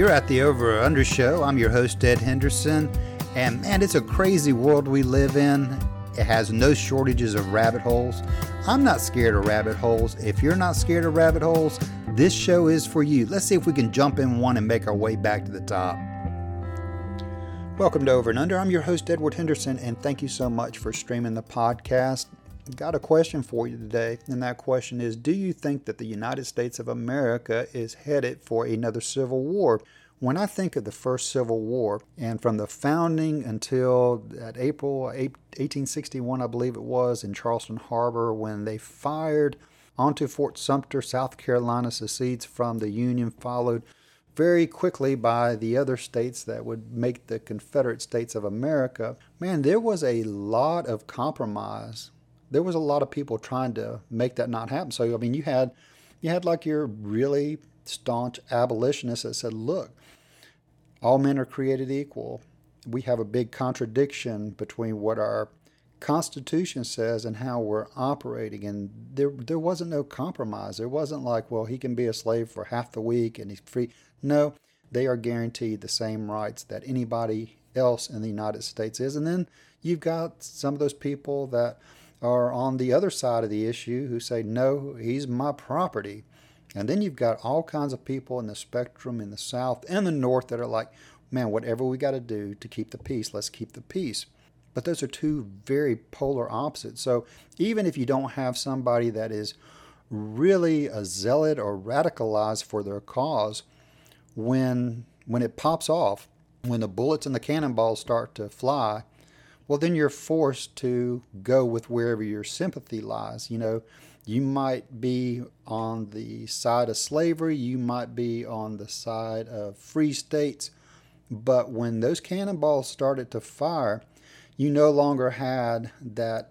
You're at the Over or Under Show. I'm your host, Ed Henderson. And man, it's a crazy world we live in. It has no shortages of rabbit holes. I'm not scared of rabbit holes. If you're not scared of rabbit holes, this show is for you. Let's see if we can jump in one and make our way back to the top. Welcome to Over and Under. I'm your host, Edward Henderson, and thank you so much for streaming the podcast. Got a question for you today, and that question is Do you think that the United States of America is headed for another civil war? When I think of the first Civil War, and from the founding until at April 1861, I believe it was, in Charleston Harbor, when they fired onto Fort Sumter, South Carolina, secedes from the Union, followed very quickly by the other states that would make the Confederate States of America, man, there was a lot of compromise. There was a lot of people trying to make that not happen. So I mean, you had you had like your really staunch abolitionists that said, "Look, all men are created equal." We have a big contradiction between what our Constitution says and how we're operating. And there, there wasn't no compromise. There wasn't like, well, he can be a slave for half the week and he's free. No, they are guaranteed the same rights that anybody else in the United States is. And then you've got some of those people that are on the other side of the issue who say, no, he's my property. And then you've got all kinds of people in the spectrum in the South and the North that are like, man, whatever we got to do to keep the peace, let's keep the peace. But those are two very polar opposites. So even if you don't have somebody that is really a zealot or radicalized for their cause, when when it pops off, when the bullets and the cannonballs start to fly, well then you're forced to go with wherever your sympathy lies. You know, you might be on the side of slavery, you might be on the side of free states, but when those cannonballs started to fire, you no longer had that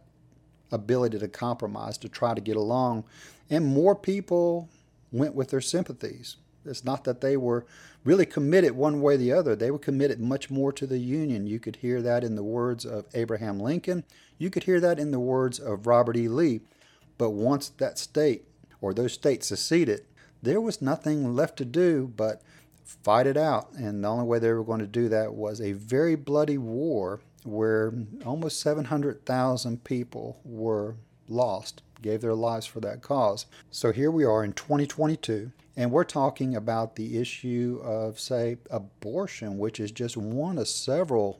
ability to compromise, to try to get along. And more people went with their sympathies. It's not that they were really committed one way or the other. They were committed much more to the Union. You could hear that in the words of Abraham Lincoln. You could hear that in the words of Robert E. Lee. But once that state or those states seceded, there was nothing left to do but fight it out. And the only way they were going to do that was a very bloody war where almost 700,000 people were lost, gave their lives for that cause. So here we are in 2022, and we're talking about the issue of, say, abortion, which is just one of several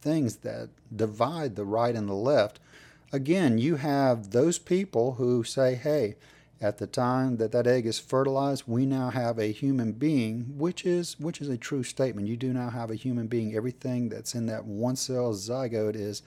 things that divide the right and the left. Again, you have those people who say, hey, at the time that that egg is fertilized, we now have a human being, which is which is a true statement. You do now have a human being. Everything that's in that one cell zygote is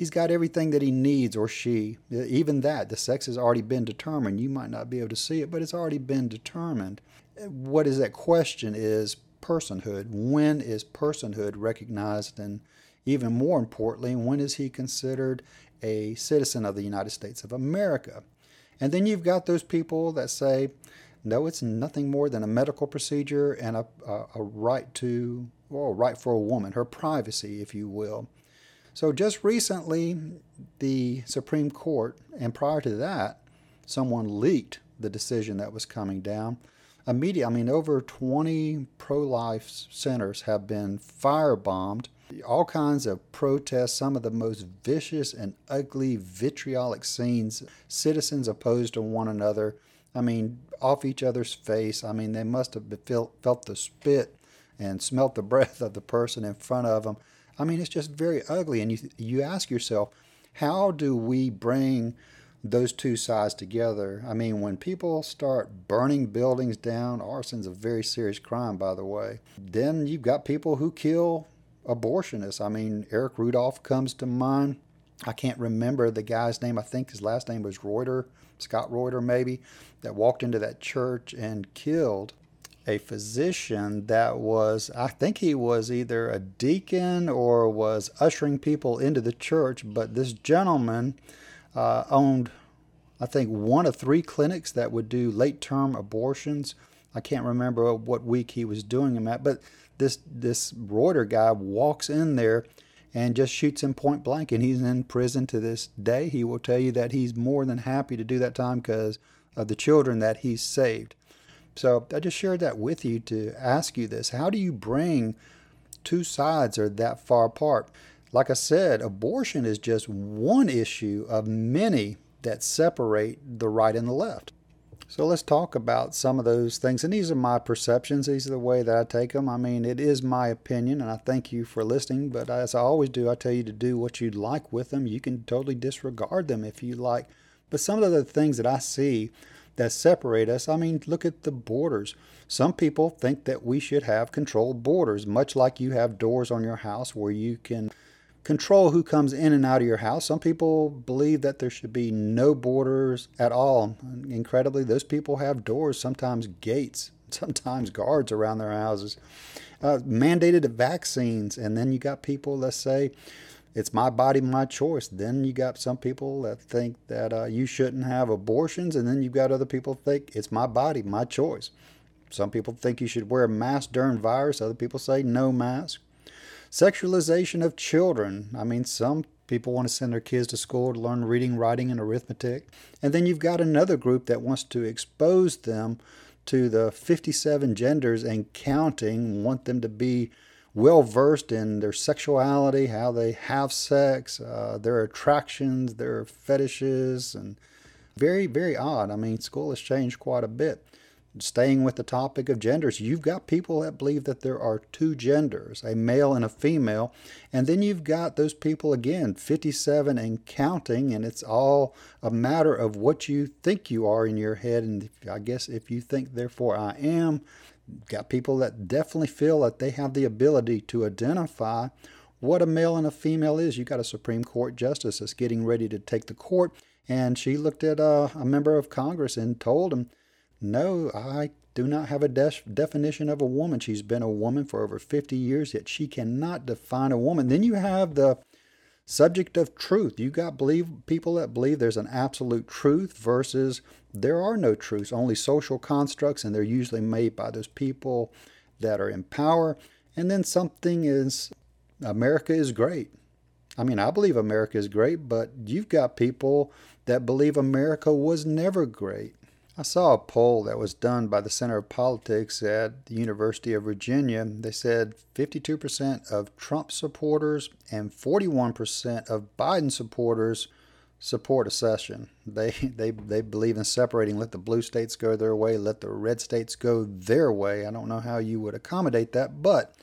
he's got everything that he needs or she. Even that, the sex has already been determined. You might not be able to see it, but it's already been determined. What is that question is personhood. When is personhood recognized and even more importantly, when is he considered a citizen of the United States of America? And then you've got those people that say, no, it's nothing more than a medical procedure and a, a, a right to, well, right for a woman, her privacy, if you will. So just recently, the Supreme Court, and prior to that, someone leaked the decision that was coming down. Immediately, I mean, over 20 pro life centers have been firebombed all kinds of protests, some of the most vicious and ugly, vitriolic scenes, citizens opposed to one another. I mean, off each other's face. I mean, they must have felt, felt the spit and smelt the breath of the person in front of them. I mean, it's just very ugly. And you, you ask yourself, how do we bring those two sides together? I mean, when people start burning buildings down, arson's a very serious crime, by the way. Then you've got people who kill abortionists. I mean, Eric Rudolph comes to mind. I can't remember the guy's name. I think his last name was Reuter, Scott Reuter, maybe, that walked into that church and killed a physician that was, I think he was either a deacon or was ushering people into the church. But this gentleman uh, owned, I think, one of three clinics that would do late term abortions. I can't remember what week he was doing them at, but this this Reuter guy walks in there and just shoots him point blank, and he's in prison to this day. He will tell you that he's more than happy to do that time because of the children that he's saved. So I just shared that with you to ask you this. How do you bring two sides are that far apart? Like I said, abortion is just one issue of many that separate the right and the left. So let's talk about some of those things. And these are my perceptions. These are the way that I take them. I mean, it is my opinion, and I thank you for listening. But as I always do, I tell you to do what you'd like with them. You can totally disregard them if you like. But some of the things that I see that separate us, I mean, look at the borders. Some people think that we should have controlled borders, much like you have doors on your house where you can control who comes in and out of your house. Some people believe that there should be no borders at all. Incredibly, those people have doors, sometimes gates, sometimes guards around their houses. Uh, mandated vaccines, and then you got people let's say it's my body, my choice. Then you got some people that think that uh, you shouldn't have abortions, and then you've got other people think it's my body, my choice. Some people think you should wear a mask during virus. Other people say no mask. Sexualization of children. I mean, some people want to send their kids to school to learn reading, writing, and arithmetic. And then you've got another group that wants to expose them to the 57 genders and counting, want them to be well versed in their sexuality, how they have sex, uh, their attractions, their fetishes, and very, very odd. I mean, school has changed quite a bit staying with the topic of genders, you've got people that believe that there are two genders, a male and a female. And then you've got those people again, 57 and counting, and it's all a matter of what you think you are in your head. And I guess if you think, therefore, I am, got people that definitely feel that they have the ability to identify what a male and a female is. You got a Supreme Court justice that's getting ready to take the court, and she looked at a, a member of Congress and told him, no, I do not have a de- definition of a woman. She's been a woman for over 50 years, yet she cannot define a woman. Then you have the subject of truth. You got believe people that believe there's an absolute truth versus there are no truths, only social constructs, and they're usually made by those people that are in power. And then something is America is great. I mean, I believe America is great, but you've got people that believe America was never great. I saw a poll that was done by the Center of Politics at the University of Virginia. They said 52% of Trump supporters and 41% of Biden supporters support a secession. They, they, they believe in separating, let the blue states go their way, let the red states go their way. I don't know how you would accommodate that, but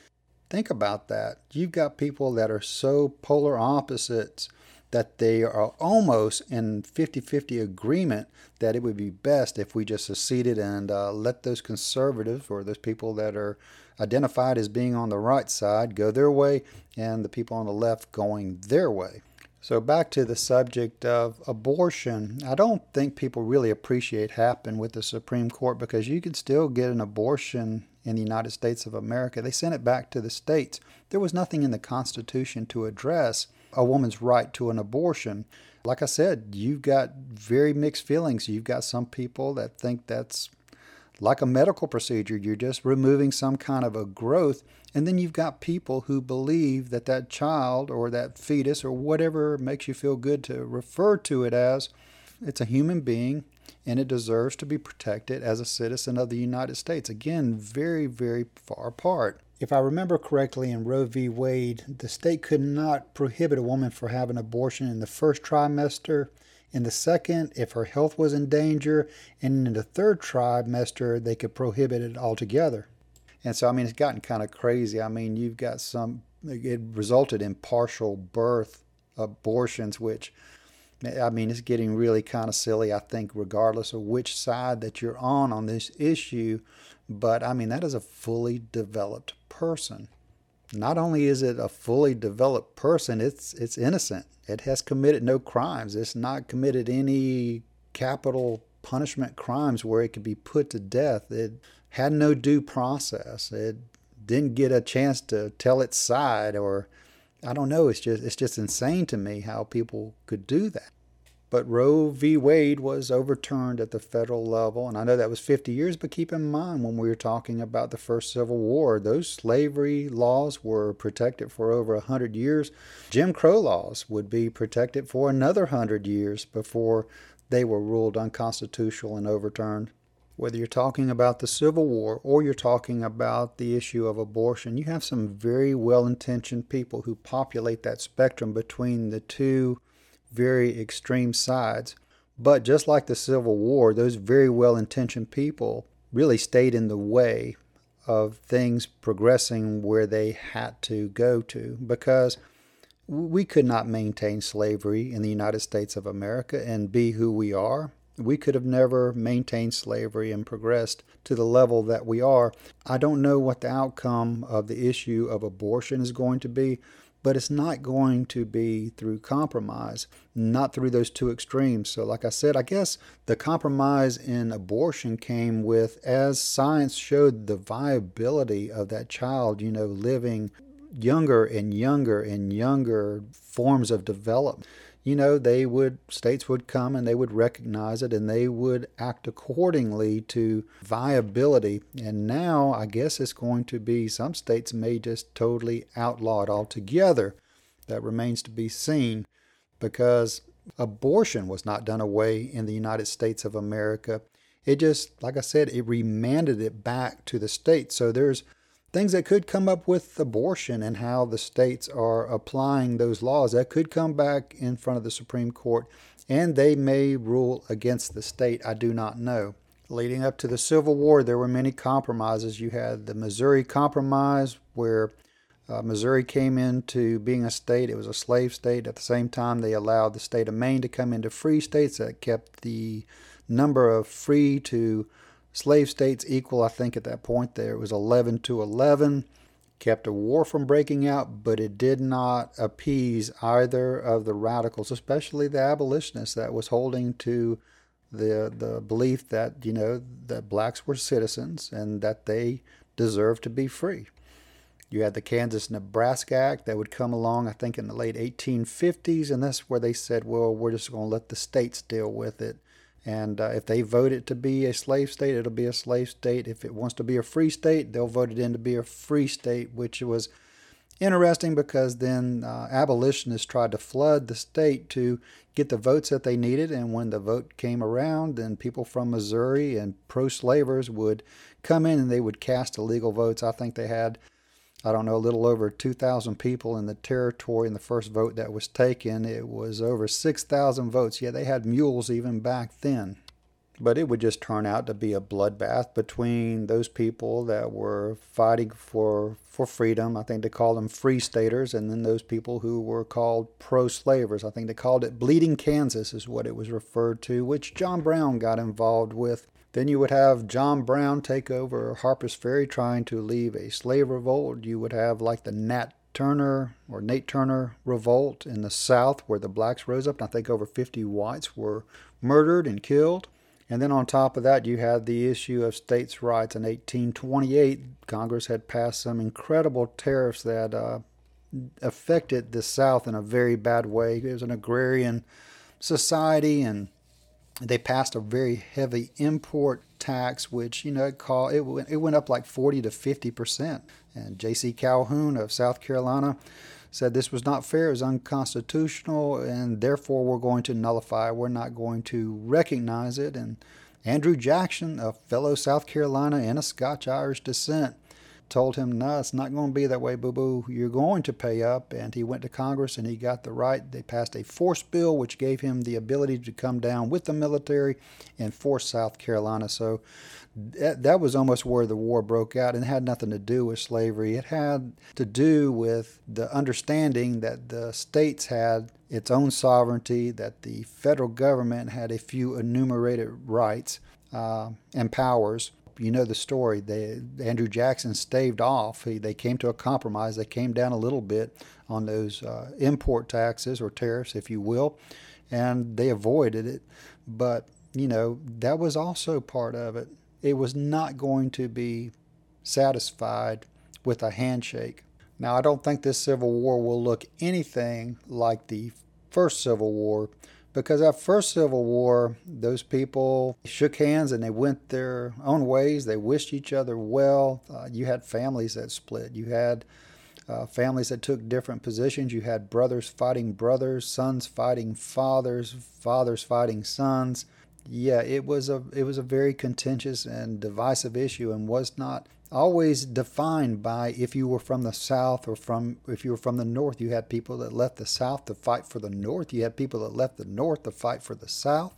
think about that. You've got people that are so polar opposites that they are almost in 50 50 agreement that it would be best if we just seceded and uh, let those conservatives or those people that are identified as being on the right side go their way and the people on the left going their way. So, back to the subject of abortion, I don't think people really appreciate happened with the Supreme Court because you can still get an abortion in the United States of America. They sent it back to the states. There was nothing in the Constitution to address a woman's right to an abortion. Like I said, you've got very mixed feelings. You've got some people that think that's like a medical procedure. You're just removing some kind of a growth. And then you've got people who believe that that child or that fetus or whatever makes you feel good to refer to it as, it's a human being and it deserves to be protected as a citizen of the United States. Again, very, very far apart. If I remember correctly, in Roe v. Wade, the state could not prohibit a woman from having an abortion in the first trimester, in the second, if her health was in danger, and in the third trimester, they could prohibit it altogether. And so, I mean, it's gotten kind of crazy. I mean, you've got some, it resulted in partial birth abortions, which, I mean, it's getting really kind of silly, I think, regardless of which side that you're on on this issue. But I mean, that is a fully developed person. Not only is it a fully developed person, it's it's innocent. It has committed no crimes. It's not committed any capital punishment crimes where it could be put to death. It had no due process. It didn't get a chance to tell its side or I don't know, it's just it's just insane to me how people could do that. But Roe v. Wade was overturned at the federal level. And I know that was 50 years, but keep in mind when we were talking about the first Civil War, those slavery laws were protected for over 100 years. Jim Crow laws would be protected for another 100 years before they were ruled unconstitutional and overturned. Whether you're talking about the Civil War or you're talking about the issue of abortion, you have some very well intentioned people who populate that spectrum between the two very extreme sides. But just like the Civil War, those very well intentioned people really stayed in the way of things progressing where they had to go to because we could not maintain slavery in the United States of America and be who we are. We could have never maintained slavery and progressed to the level that we are. I don't know what the outcome of the issue of abortion is going to be, but it's not going to be through compromise, not through those two extremes. So, like I said, I guess the compromise in abortion came with as science showed the viability of that child, you know, living younger and younger and younger forms of development you know they would states would come and they would recognize it and they would act accordingly to viability. And now i guess it's going to be some states may just totally outlaw it altogether. That remains to be seen because abortion was not done away in the united states of america. It just like i said it remanded it back to the states. So there's things that could come up with abortion and how the states are applying those laws that could come back in front of the Supreme Court and they may rule against the state. I do not know. Leading up to the Civil War, there were many compromises. You had the Missouri Compromise, where uh, Missouri came into being a state. It was a slave state. At the same time, they allowed the state of Maine to come into free states that kept the number of free to slave states equal, I think, at that point there. It was 11 to 11. Kept a war from breaking out, but it did not appease either of the radicals, especially the abolitionists that was holding to the the belief that you know that blacks were citizens and that they deserved to be free. You had the Kansas Nebraska Act that would come along, I think, in the late 1850s, and that's where they said, well, we're just going to let the states deal with it. And uh, if they vote it to be a slave state, it'll be a slave state. If it wants to be a free state, they'll vote it in to be a free state, which was interesting because then uh, abolitionists tried to flood the state to get the votes that they needed. And when the vote came around, then people from Missouri and pro slavers would come in and they would cast illegal votes. I think they had I don't know, a little over 2,000 people in the territory in the first vote that was taken. It was over 6,000 votes. Yeah, they had mules even back then. But it would just turn out to be a bloodbath between those people that were fighting for, for freedom. I think they called them free staters, and then those people who were called pro slavers. I think they called it Bleeding Kansas, is what it was referred to, which John Brown got involved with then you would have John Brown take over Harper's Ferry trying to leave a slave revolt. You would have like the Nat Turner or Nate Turner revolt in the South where the blacks rose up. And I think over 50 whites were murdered and killed. And then on top of that, you had the issue of states' rights. In 1828, Congress had passed some incredible tariffs that uh, affected the South in a very bad way. It was an agrarian society, and they passed a very heavy import tax, which you know it called it went, it went up like 40 to 50 percent. And J.C. Calhoun of South Carolina said this was not fair, it was unconstitutional, and therefore we're going to nullify. We're not going to recognize it. And Andrew Jackson, a fellow South Carolina and a Scotch Irish descent, told him, no, it's not going to be that way, boo boo. You're going to pay up. And he went to Congress and he got the right. They passed a force bill, which gave him the ability to come down with the military and force South Carolina. So that, that was almost where the war broke out and had nothing to do with slavery. It had to do with the understanding that the states had its own sovereignty, that the federal government had a few enumerated rights uh, and powers you know the story. They, Andrew Jackson staved off. He, they came to a compromise. They came down a little bit on those uh, import taxes or tariffs, if you will, and they avoided it. But, you know, that was also part of it. It was not going to be satisfied with a handshake. Now, I don't think this Civil War will look anything like the first Civil War because that first Civil War, those people shook hands and they went their own ways. They wished each other well. Uh, you had families that split. You had uh, families that took different positions. You had brothers fighting brothers, sons fighting fathers, fathers fighting sons. yeah, it was a it was a very contentious and divisive issue, and was not always defined by if you were from the south or from if you were from the north. You had people that left the south to fight for the north. You had people that left the north to fight for the south.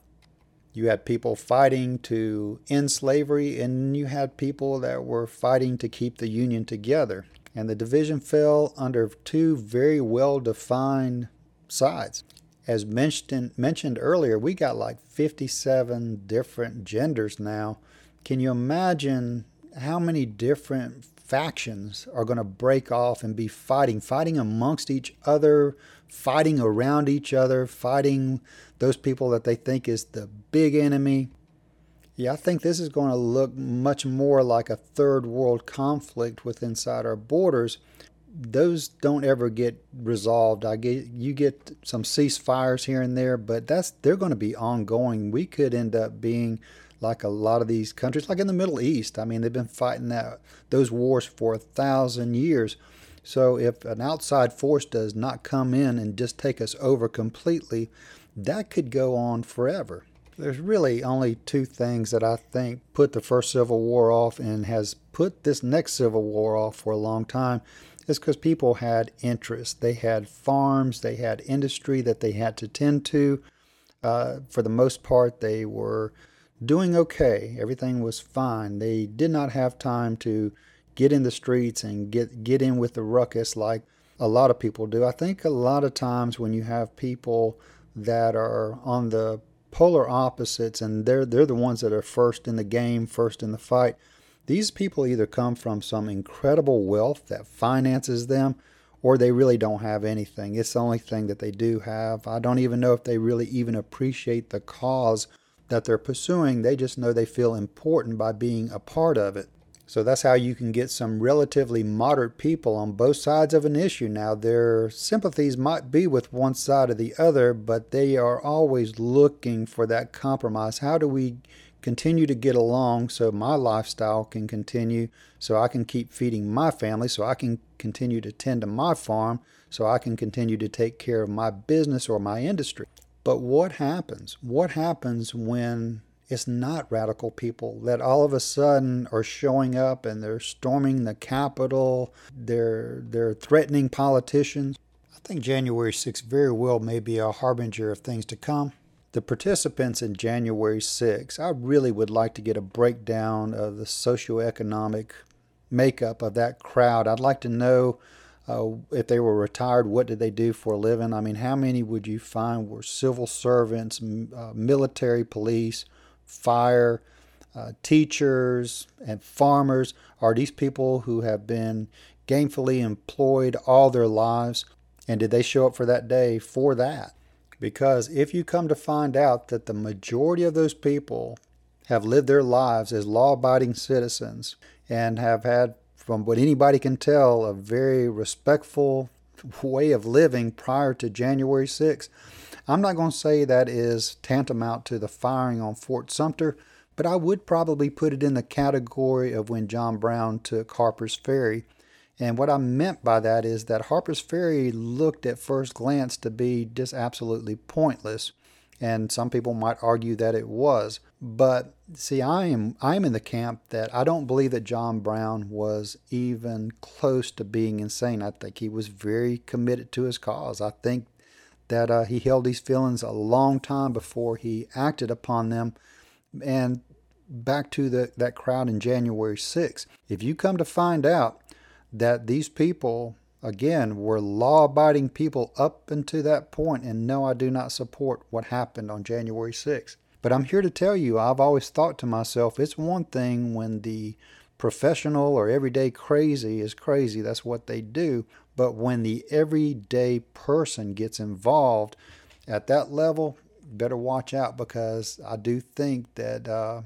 You had people fighting to end slavery, and you had people that were fighting to keep the Union together. And the division fell under two very well defined sides as mentioned mentioned earlier, we got like 57 different genders now. Can you imagine how many different factions are going to break off and be fighting, fighting amongst each other, fighting around each other, fighting those people that they think is the big enemy? Yeah, I think this is going to look much more like a third world conflict with inside our borders those don't ever get resolved. I get you get some ceasefires here and there, but that's they're going to be ongoing. We could end up being like a lot of these countries, like in the Middle East. I mean, they've been fighting that those wars for a thousand years. So if an outside force does not come in and just take us over completely, that could go on forever. There's really only two things that I think put the first Civil War off and has put this next Civil War off for a long time is because people had interests. They had farms, they had industry that they had to tend to. Uh, for the most part, they were doing okay. Everything was fine. They did not have time to get in the streets and get get in with the ruckus like a lot of people do. I think a lot of times when you have people that are on the polar opposites and they're they're the ones that are first in the game, first in the fight, these people either come from some incredible wealth that finances them or they really don't have anything. It's the only thing that they do have. I don't even know if they really even appreciate the cause that they're pursuing. They just know they feel important by being a part of it. So that's how you can get some relatively moderate people on both sides of an issue. Now, their sympathies might be with one side or the other, but they are always looking for that compromise. How do we continue to get along so my lifestyle can continue, so I can keep feeding my family, so I can continue to tend to my farm, so I can continue to take care of my business or my industry. But what happens? What happens when it's not radical people that all of a sudden are showing up and they're storming the Capitol, they're they're threatening politicians? I think January 6th very well may be a harbinger of things to come the participants in January 6, I really would like to get a breakdown of the socioeconomic makeup of that crowd. I'd like to know uh, if they were retired, what did they do for a living? I mean, how many would you find were civil servants, uh, military, police, fire, uh, teachers, and farmers? Are these people who have been gainfully employed all their lives? And did they show up for that day for that? Because if you come to find out that the majority of those people have lived their lives as law abiding citizens and have had, from what anybody can tell, a very respectful way of living prior to January 6th, I'm not going to say that is tantamount to the firing on Fort Sumter, but I would probably put it in the category of when John Brown took Harper's Ferry and what I meant by that is that Harper's Ferry looked at first glance to be just absolutely pointless. And some people might argue that it was. But see, I am I'm in the camp that I don't believe that John Brown was even close to being insane. I think he was very committed to his cause. I think that uh, he held these feelings a long time before he acted upon them. And back to the, that crowd in January 6th, if you come to find out that these people, again, were law abiding people up until that point, and no, I do not support what happened on January 6th. But I'm here to tell you, I've always thought to myself, it's one thing when the professional or everyday crazy is crazy, that's what they do. But when the everyday person gets involved at that level, better watch out because I do think that uh,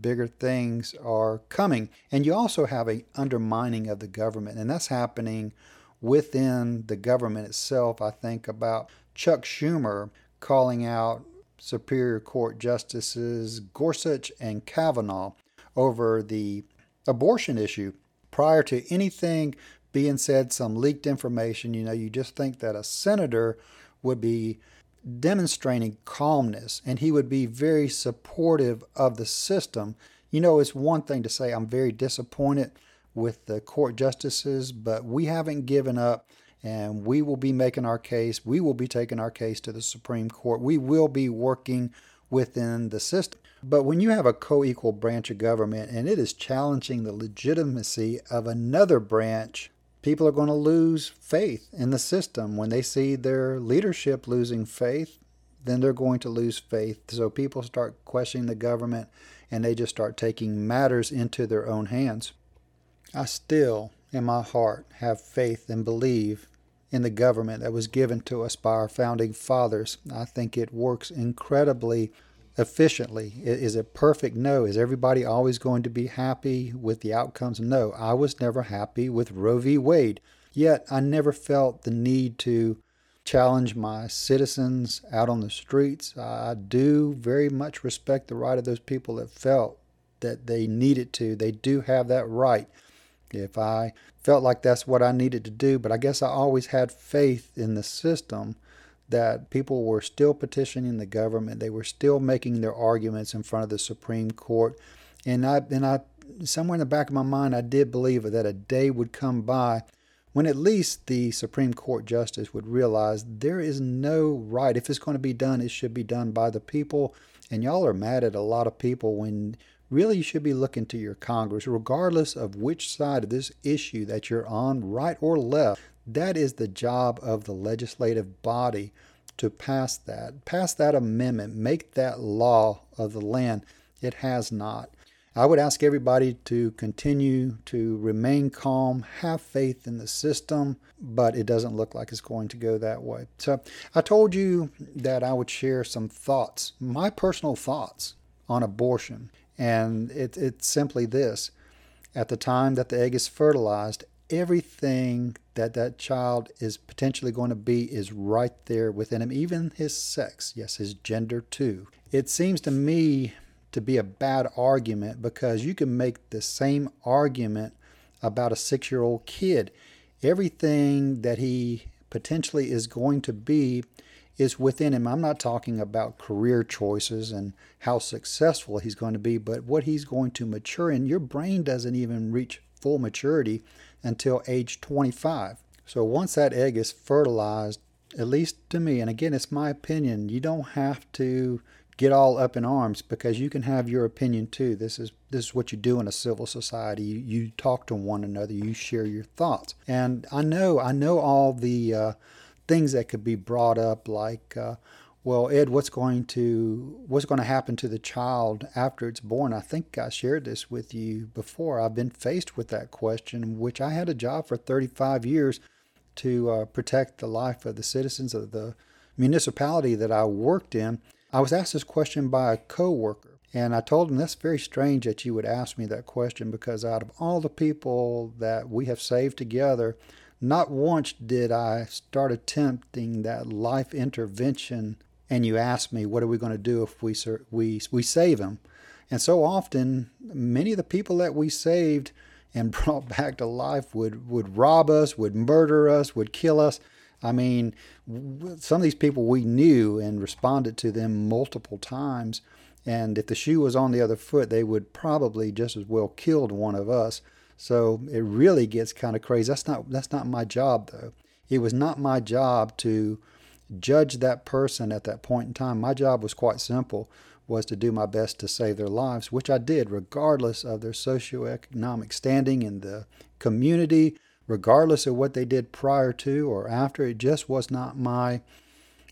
bigger things are coming. And you also have a undermining of the government, and that's happening within the government itself. I think about Chuck Schumer calling out Superior Court Justices Gorsuch and Kavanaugh over the abortion issue. Prior to anything being said, some leaked information, you know, you just think that a senator would be demonstrating calmness and he would be very supportive of the system. You know, it's one thing to say, I'm very disappointed with the court justices, but we haven't given up and we will be making our case. We will be taking our case to the Supreme Court. We will be working within the system. But when you have a co equal branch of government and it is challenging the legitimacy of another branch, people are going to lose faith in the system. When they see their leadership losing faith, then they're going to lose faith. So people start questioning the government and they just start taking matters into their own hands. I still, in my heart, have faith and believe in the government that was given to us by our founding fathers. I think it works incredibly efficiently. Is it perfect? No. Is everybody always going to be happy with the outcomes? No. I was never happy with Roe v. Wade. Yet I never felt the need to challenge my citizens out on the streets. I do very much respect the right of those people that felt that they needed to. They do have that right. If I felt like that's what I needed to do, but I guess I always had faith in the system that people were still petitioning the government. They were still making their arguments in front of the Supreme Court. And I, and I, somewhere in the back of my mind, I did believe that a day would come by when at least the Supreme Court justice would realize there is no right. If it's going to be done, it should be done by the people. And y'all are mad at a lot of people when really you should be looking to your Congress, regardless of which side of this issue that you're on, right or left. That is the job of the legislative body to pass that, pass that amendment, make that law of the land. It has not. I would ask everybody to continue to remain calm, have faith in the system, but it doesn't look like it's going to go that way. So I told you that I would share some thoughts, my personal thoughts on abortion. And it, it's simply this at the time that the egg is fertilized, everything that that child is potentially going to be is right there within him, even his sex, yes, his gender too. It seems to me to be a bad argument because you can make the same argument about a six year old kid. Everything that he potentially is going to be is within him. I'm not talking about career choices and how successful he's going to be, but what he's going to mature in. Your brain doesn't even reach full maturity until age 25. So once that egg is fertilized, at least to me, and again, it's my opinion, you don't have to get all up in arms because you can have your opinion too. This is this is what you do in a civil society. You, you talk to one another, you share your thoughts. And I know I know all the uh, things that could be brought up, like, uh, well, Ed, what's going to what's going to happen to the child after it's born? I think I shared this with you before. I've been faced with that question, which I had a job for 35 years to uh, protect the life of the citizens of the municipality that I worked in. I was asked this question by a coworker, and I told him that's very strange that you would ask me that question because out of all the people that we have saved together, not once did I start attempting that life intervention, and you ask me, what are we going to do if we, we, we save him? And so often, many of the people that we saved and brought back to life would, would rob us, would murder us, would kill us. I mean, some of these people we knew and responded to them multiple times. And if the shoe was on the other foot, they would probably just as well killed one of us. So it really gets kind of crazy. That's not that's not my job though. It was not my job to judge that person at that point in time. My job was quite simple was to do my best to save their lives, which I did regardless of their socioeconomic standing in the community, regardless of what they did prior to or after. It just was not my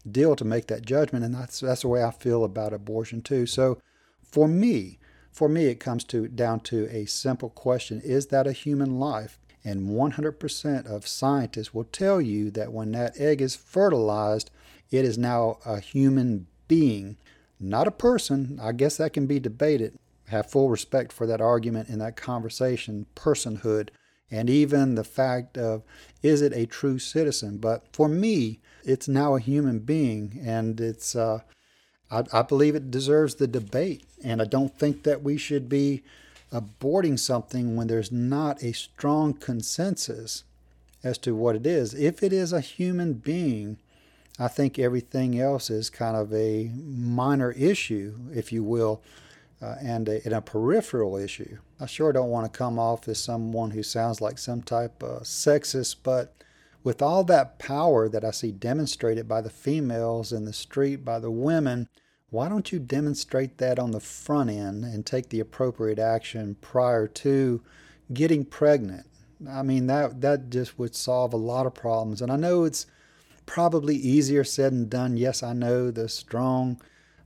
deal to make that judgment and that's that's the way I feel about abortion too. So for me, for me, it comes to down to a simple question: Is that a human life? And 100% of scientists will tell you that when that egg is fertilized, it is now a human being, not a person. I guess that can be debated. Have full respect for that argument in that conversation, personhood, and even the fact of is it a true citizen? But for me, it's now a human being, and it's uh, I, I believe it deserves the debate. And I don't think that we should be aborting something when there's not a strong consensus as to what it is. If it is a human being, I think everything else is kind of a minor issue, if you will, uh, and, a, and a peripheral issue. I sure don't want to come off as someone who sounds like some type of sexist, but with all that power that I see demonstrated by the females in the street, by the women, why don't you demonstrate that on the front end and take the appropriate action prior to getting pregnant? I mean, that, that just would solve a lot of problems. And I know it's probably easier said than done. Yes, I know the strong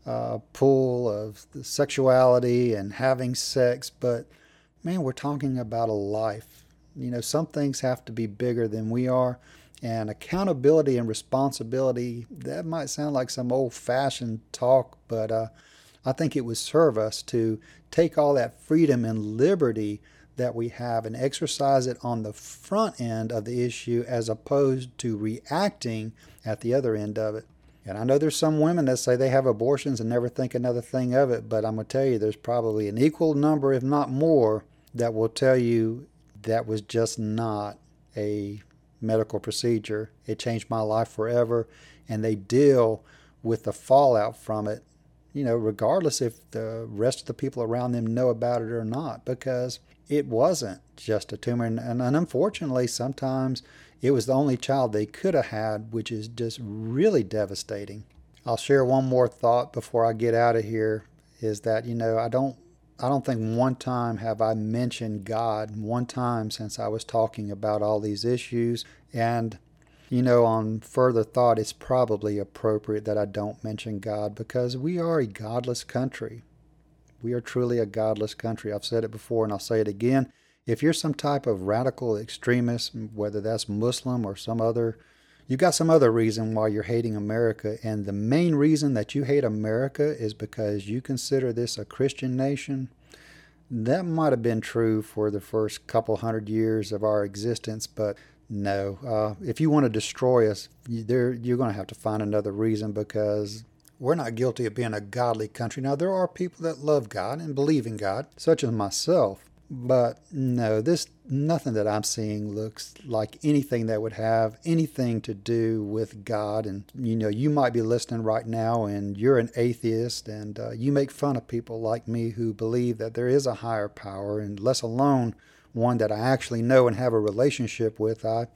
uh, pull of sexuality and having sex, but man, we're talking about a life. You know, some things have to be bigger than we are. And accountability and responsibility, that might sound like some old fashioned talk, but uh, I think it would serve us to take all that freedom and liberty that we have and exercise it on the front end of the issue as opposed to reacting at the other end of it. And I know there's some women that say they have abortions and never think another thing of it, but I'm going to tell you there's probably an equal number, if not more, that will tell you that was just not a medical procedure. It changed my life forever, and they deal with the fallout from it, you know, regardless if the rest of the people around them know about it or not, because it wasn't just a tumor. And, and unfortunately, sometimes it was the only child they could have had, which is just really devastating. I'll share one more thought before I get out of here is that, you know, I don't I don't think one time have I mentioned God, one time since I was talking about all these issues. And, you know, on further thought, it's probably appropriate that I don't mention God because we are a godless country. We are truly a godless country. I've said it before and I'll say it again. If you're some type of radical extremist, whether that's Muslim or some other You've got some other reason why you're hating America, and the main reason that you hate America is because you consider this a Christian nation. That might have been true for the first couple hundred years of our existence, but no. Uh, if you want to destroy us, there you're going to have to find another reason because we're not guilty of being a godly country. Now, there are people that love God and believe in God, such as myself, but no, this nothing that I'm seeing looks like anything that would have anything to do with God. And you know, you might be listening right now, and you're an atheist, and uh, you make fun of people like me who believe that there is a higher power, and less alone one that I actually know and have a relationship with. I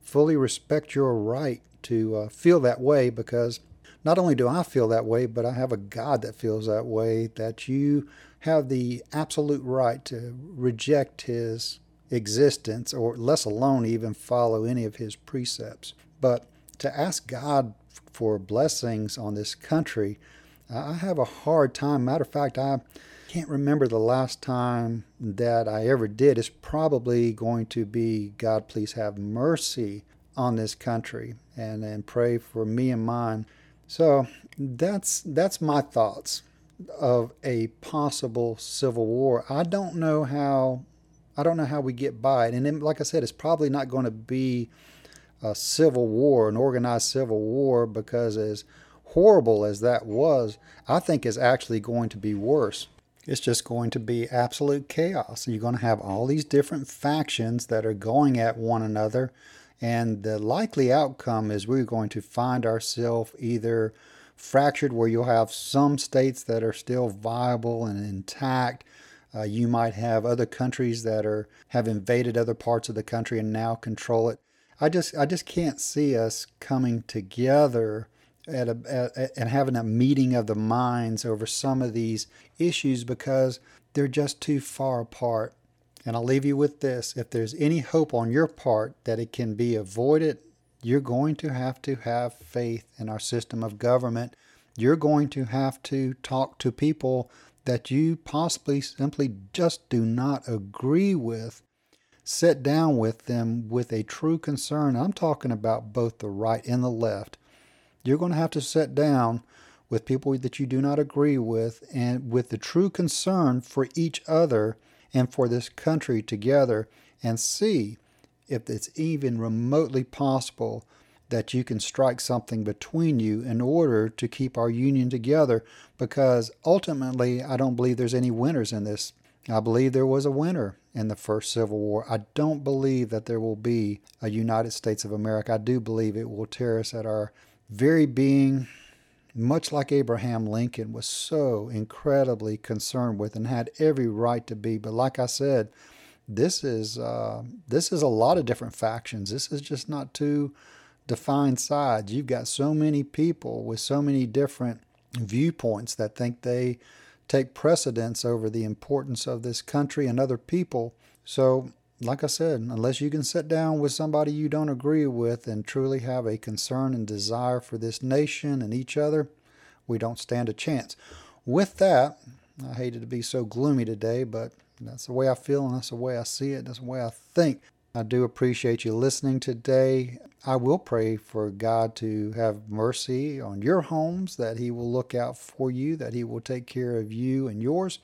fully respect your right to uh, feel that way because not only do I feel that way, but I have a God that feels that way. That you have the absolute right to reject his existence or less alone even follow any of his precepts. But to ask God for blessings on this country, I have a hard time. Matter of fact, I can't remember the last time that I ever did. It's probably going to be God, please have mercy on this country and, and pray for me and mine. So that's that's my thoughts of a possible civil war. I don't know how I don't know how we get by it. And then, like I said, it's probably not going to be a civil war, an organized civil war, because as horrible as that was, I think is actually going to be worse. It's just going to be absolute chaos. You're going to have all these different factions that are going at one another. And the likely outcome is we're going to find ourselves either fractured where you'll have some states that are still viable and intact. Uh, you might have other countries that are have invaded other parts of the country and now control it. I just I just can't see us coming together at a at, and having a meeting of the minds over some of these issues because they're just too far apart. And I'll leave you with this: if there's any hope on your part that it can be avoided, you're going to have to have faith in our system of government. You're going to have to talk to people that you possibly simply just do not agree with. Sit down with them with a true concern. I'm talking about both the right and the left. You're going to have to sit down with people that you do not agree with and with the true concern for each other and for this country together and see if it's even remotely possible that you can strike something between you in order to keep our union together because ultimately I don't believe there's any winners in this. I believe there was a winner in the first Civil War. I don't believe that there will be a United States of America. I do believe it will tear us at our very being, much like Abraham Lincoln, was so incredibly concerned with and had every right to be. But like I said, this is uh, this is a lot of different factions. This is just not two defined sides. You've got so many people with so many different viewpoints that think they take precedence over the importance of this country and other people. So, like I said, unless you can sit down with somebody you don't agree with and truly have a concern and desire for this nation and each other, we don't stand a chance. With that, I hated to be so gloomy today, but that's the way I feel and that's the way I see it. That's the way I think. I do appreciate you listening today. I will pray for God to have mercy on your homes, that He will look out for you, that He will take care of you and yours.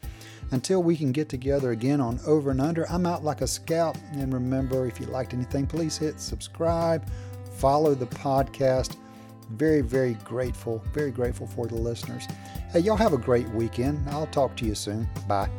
Until we can get together again on Over and Under, I'm out like a scout. And remember, if you liked anything, please hit subscribe, follow the podcast. Very, very grateful, very grateful for the listeners. Hey, y'all have a great weekend. I'll talk to you soon. Bye.